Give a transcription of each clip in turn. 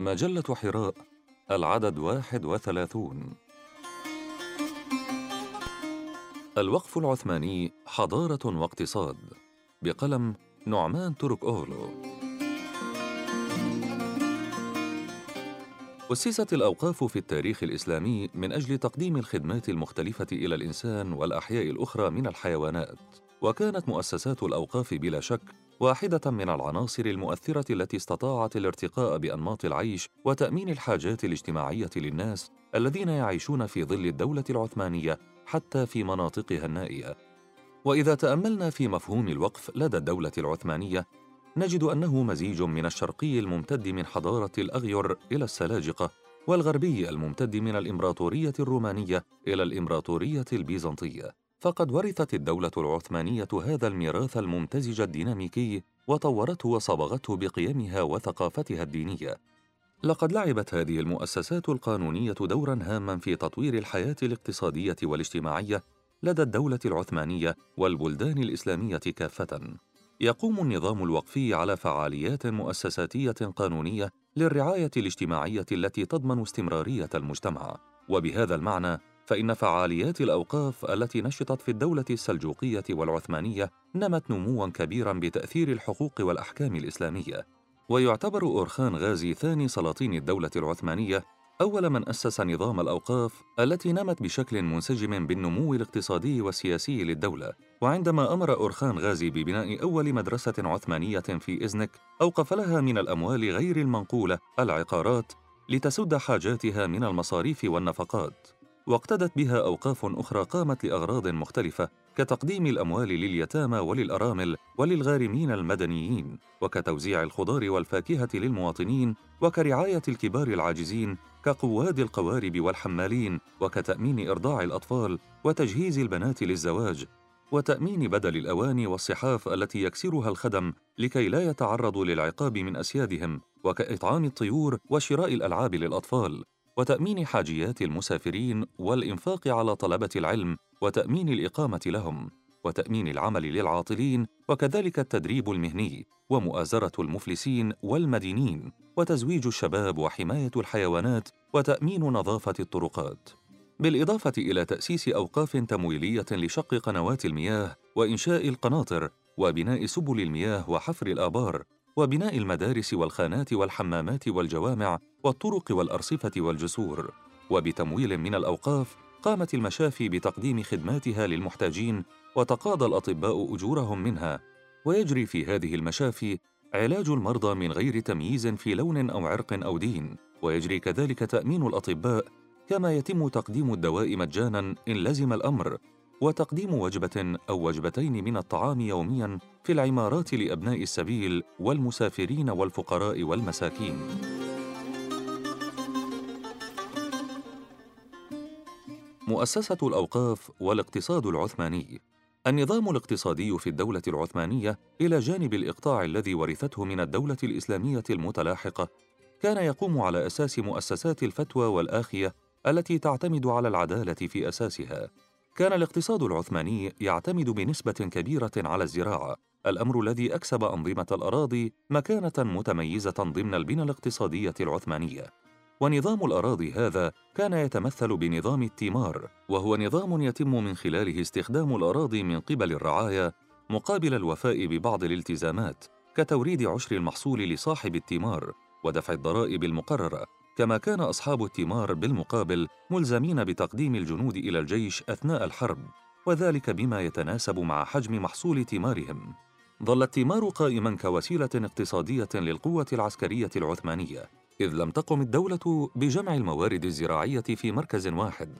مجلة حراء العدد واحد وثلاثون. الوقف العثماني حضارة واقتصاد بقلم نعمان ترك أوغلو. أسست الأوقاف في التاريخ الإسلامي من أجل تقديم الخدمات المختلفة إلى الإنسان والأحياء الأخرى من الحيوانات وكانت مؤسسات الأوقاف بلا شك واحدة من العناصر المؤثرة التي استطاعت الارتقاء بأنماط العيش وتأمين الحاجات الاجتماعية للناس الذين يعيشون في ظل الدولة العثمانية حتى في مناطقها النائية. وإذا تأملنا في مفهوم الوقف لدى الدولة العثمانية نجد أنه مزيج من الشرقي الممتد من حضارة الأغير إلى السلاجقة والغربي الممتد من الإمبراطورية الرومانية إلى الإمبراطورية البيزنطية. فقد ورثت الدولة العثمانية هذا الميراث الممتزج الديناميكي وطورته وصبغته بقيمها وثقافتها الدينية. لقد لعبت هذه المؤسسات القانونية دورا هاما في تطوير الحياة الاقتصادية والاجتماعية لدى الدولة العثمانية والبلدان الإسلامية كافة. يقوم النظام الوقفي على فعاليات مؤسساتية قانونية للرعاية الاجتماعية التي تضمن استمرارية المجتمع، وبهذا المعنى فإن فعاليات الأوقاف التي نشطت في الدولة السلجوقية والعثمانية نمت نمواً كبيراً بتأثير الحقوق والأحكام الإسلامية، ويعتبر أورخان غازي ثاني سلاطين الدولة العثمانية أول من أسس نظام الأوقاف التي نمت بشكل منسجم بالنمو الاقتصادي والسياسي للدولة. وعندما أمر أورخان غازي ببناء أول مدرسة عثمانية في إزنك أوقف لها من الأموال غير المنقولة العقارات لتسد حاجاتها من المصاريف والنفقات. واقتدت بها أوقاف أخرى قامت لأغراض مختلفة كتقديم الأموال لليتامى وللأرامل وللغارمين المدنيين وكتوزيع الخضار والفاكهة للمواطنين وكرعاية الكبار العاجزين كقواد القوارب والحمالين وكتأمين إرضاع الأطفال وتجهيز البنات للزواج وتأمين بدل الأواني والصحاف التي يكسرها الخدم لكي لا يتعرضوا للعقاب من أسيادهم وكإطعام الطيور وشراء الألعاب للأطفال. وتأمين حاجيات المسافرين والإنفاق على طلبة العلم وتأمين الإقامة لهم وتأمين العمل للعاطلين وكذلك التدريب المهني ومؤازرة المفلسين والمدينين وتزويج الشباب وحماية الحيوانات وتأمين نظافة الطرقات. بالإضافة إلى تأسيس أوقاف تمويلية لشق قنوات المياه وإنشاء القناطر وبناء سبل المياه وحفر الآبار وبناء المدارس والخانات والحمامات والجوامع والطرق والأرصفة والجسور. وبتمويل من الأوقاف قامت المشافي بتقديم خدماتها للمحتاجين وتقاضى الأطباء أجورهم منها. ويجري في هذه المشافي علاج المرضى من غير تمييز في لون أو عرق أو دين. ويجري كذلك تأمين الأطباء كما يتم تقديم الدواء مجانا إن لزم الأمر. وتقديم وجبة أو وجبتين من الطعام يومياً في العمارات لأبناء السبيل والمسافرين والفقراء والمساكين. مؤسسة الأوقاف والاقتصاد العثماني النظام الاقتصادي في الدولة العثمانية إلى جانب الإقطاع الذي ورثته من الدولة الإسلامية المتلاحقة كان يقوم على أساس مؤسسات الفتوى والآخية التي تعتمد على العدالة في أساسها كان الاقتصاد العثماني يعتمد بنسبة كبيرة على الزراعة، الأمر الذي أكسب أنظمة الأراضي مكانة متميزة ضمن البنى الاقتصادية العثمانية. ونظام الأراضي هذا كان يتمثل بنظام التيمار، وهو نظام يتم من خلاله استخدام الأراضي من قبل الرعايا مقابل الوفاء ببعض الالتزامات، كتوريد عشر المحصول لصاحب التيمار ودفع الضرائب المقررة كما كان أصحاب التمار بالمقابل ملزمين بتقديم الجنود إلى الجيش أثناء الحرب وذلك بما يتناسب مع حجم محصول تمارهم ظل التمار قائما كوسيلة اقتصادية للقوة العسكرية العثمانية إذ لم تقم الدولة بجمع الموارد الزراعية في مركز واحد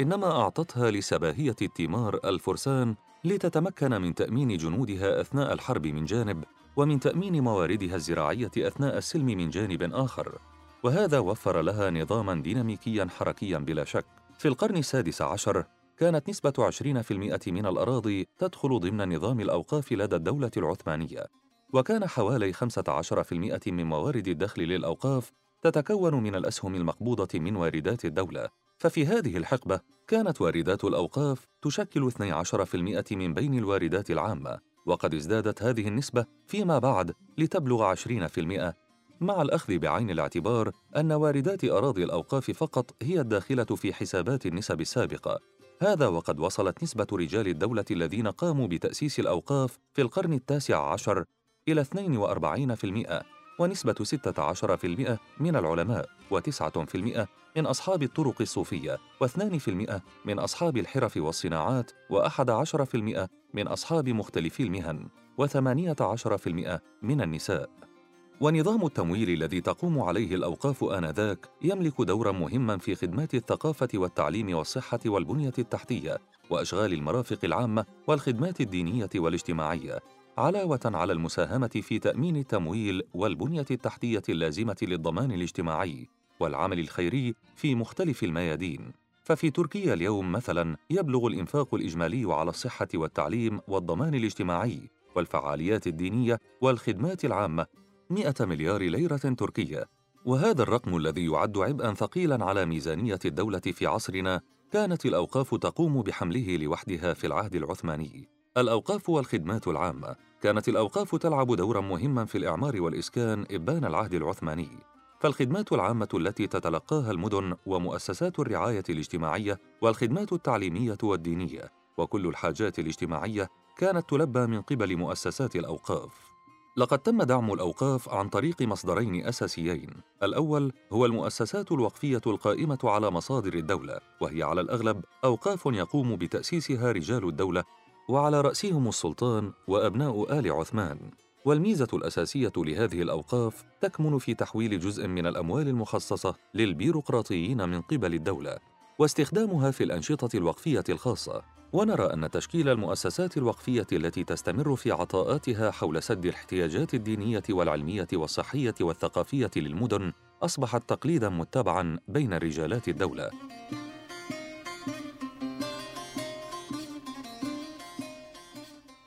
إنما أعطتها لسباهية التمار الفرسان لتتمكن من تأمين جنودها أثناء الحرب من جانب ومن تأمين مواردها الزراعية أثناء السلم من جانب آخر. وهذا وفر لها نظاما ديناميكيا حركيا بلا شك. في القرن السادس عشر كانت نسبة 20% من الأراضي تدخل ضمن نظام الأوقاف لدى الدولة العثمانية. وكان حوالي 15% من موارد الدخل للأوقاف تتكون من الأسهم المقبوضة من واردات الدولة. ففي هذه الحقبة كانت واردات الأوقاف تشكل 12% من بين الواردات العامة وقد ازدادت هذه النسبة فيما بعد لتبلغ 20% مع الأخذ بعين الاعتبار أن واردات أراضي الأوقاف فقط هي الداخلة في حسابات النسب السابقة. هذا وقد وصلت نسبة رجال الدولة الذين قاموا بتأسيس الأوقاف في القرن التاسع عشر إلى 42% ونسبة 16% من العلماء و9% من أصحاب الطرق الصوفية و2% من أصحاب الحرف والصناعات و11% من أصحاب مختلف المهن و18% من النساء. ونظام التمويل الذي تقوم عليه الأوقاف آنذاك يملك دورا مهما في خدمات الثقافة والتعليم والصحة والبنية التحتية وأشغال المرافق العامة والخدمات الدينية والاجتماعية علاوة على المساهمة في تأمين التمويل والبنية التحتية اللازمة للضمان الاجتماعي والعمل الخيري في مختلف الميادين. ففي تركيا اليوم مثلا يبلغ الإنفاق الإجمالي على الصحة والتعليم والضمان الاجتماعي والفعاليات الدينية والخدمات العامة 100 مليار ليرة تركية. وهذا الرقم الذي يعد عبئا ثقيلا على ميزانية الدولة في عصرنا كانت الأوقاف تقوم بحمله لوحدها في العهد العثماني. الأوقاف والخدمات العامة. كانت الأوقاف تلعب دورا مهما في الإعمار والإسكان إبان العهد العثماني. فالخدمات العامة التي تتلقاها المدن ومؤسسات الرعاية الاجتماعية والخدمات التعليمية والدينية وكل الحاجات الاجتماعية كانت تلبى من قبل مؤسسات الأوقاف. لقد تم دعم الأوقاف عن طريق مصدرين أساسيين. الأول هو المؤسسات الوقفية القائمة على مصادر الدولة وهي على الأغلب أوقاف يقوم بتأسيسها رجال الدولة وعلى رأسهم السلطان وأبناء آل عثمان. والميزة الأساسية لهذه الأوقاف تكمن في تحويل جزء من الأموال المخصصة للبيروقراطيين من قبل الدولة واستخدامها في الأنشطة الوقفية الخاصة. ونرى أن تشكيل المؤسسات الوقفية التي تستمر في عطاءاتها حول سد الاحتياجات الدينية والعلمية والصحية والثقافية للمدن أصبحت تقليداً متبعاً بين رجالات الدولة.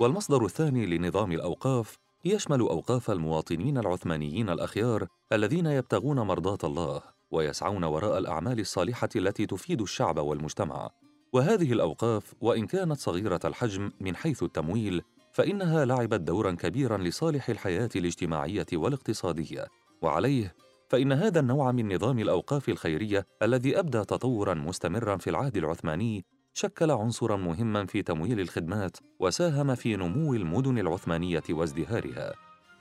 والمصدر الثاني لنظام الأوقاف يشمل أوقاف المواطنين العثمانيين الأخيار الذين يبتغون مرضاة الله ويسعون وراء الأعمال الصالحة التي تفيد الشعب والمجتمع وهذه الأوقاف وإن كانت صغيرة الحجم من حيث التمويل فإنها لعبت دورا كبيرا لصالح الحياة الاجتماعية والاقتصادية. وعليه فإن هذا النوع من نظام الأوقاف الخيرية الذي أبدى تطورا مستمرا في العهد العثماني شكل عنصرا مهما في تمويل الخدمات وساهم في نمو المدن العثمانية وازدهارها.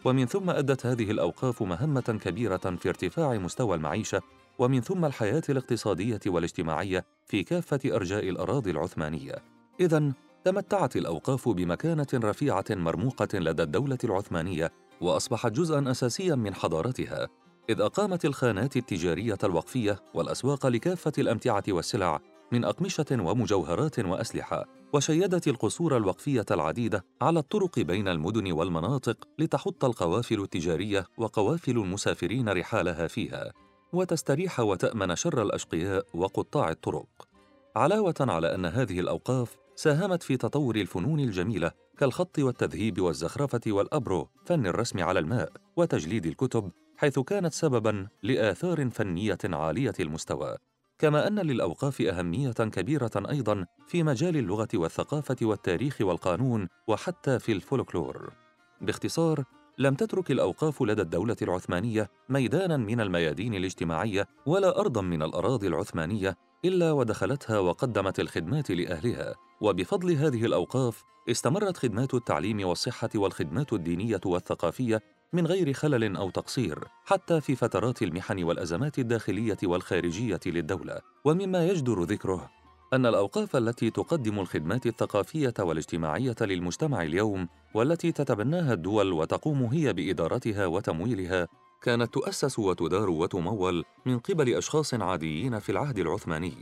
ومن ثم أدت هذه الأوقاف مهمة كبيرة في ارتفاع مستوى المعيشة ومن ثم الحياة الاقتصادية والاجتماعية في كافة أرجاء الأراضي العثمانية. اذا تمتعت الأوقاف بمكانة رفيعة مرموقة لدى الدولة العثمانية وأصبحت جزءا اساسيا من حضارتها. إذ أقامت الخانات التجارية الوقفية والأسواق لكافة الأمتعة والسلع من أقمشة ومجوهرات وأسلحة وشيدت القصور الوقفية العديدة على الطرق بين المدن والمناطق لتحط القوافل التجارية وقوافل المسافرين رحالها فيها. وتستريح وتأمن شر الأشقياء وقطاع الطرق. علاوة على أن هذه الأوقاف ساهمت في تطور الفنون الجميلة كالخط والتذهيب والزخرفة والأبرو فن الرسم على الماء وتجليد الكتب حيث كانت سبباً لآثار فنية عالية المستوى. كما أن للأوقاف أهمية كبيرة أيضا في مجال اللغة والثقافة والتاريخ والقانون وحتى في الفولكلور. باختصار لم تترك الأوقاف لدى الدولة العثمانية ميدانا من الميادين الاجتماعية ولا أرضا من الأراضي العثمانية إلا ودخلتها وقدمت الخدمات لأهلها. وبفضل هذه الأوقاف استمرت خدمات التعليم والصحة والخدمات الدينية والثقافية من غير خلل أو تقصير حتى في فترات المحن والأزمات الداخلية والخارجية للدولة. ومما يجدر ذكره أن الأوقاف التي تقدم الخدمات الثقافية والاجتماعية للمجتمع اليوم والتي تتبناها الدول وتقوم هي بإدارتها وتمويلها كانت تؤسس وتدار وتمول من قبل أشخاص عاديين في العهد العثماني.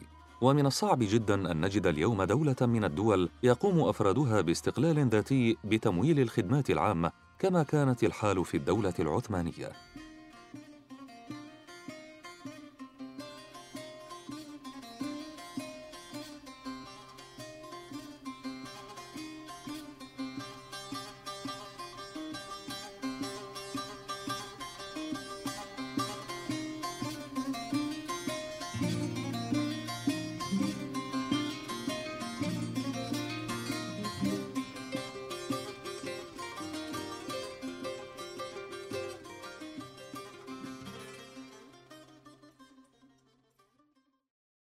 ومن الصعب جدا أن نجد اليوم دولة من الدول يقوم أفرادها باستقلال ذاتي بتمويل الخدمات العامة كما كانت الحال في الدولة العثمانية.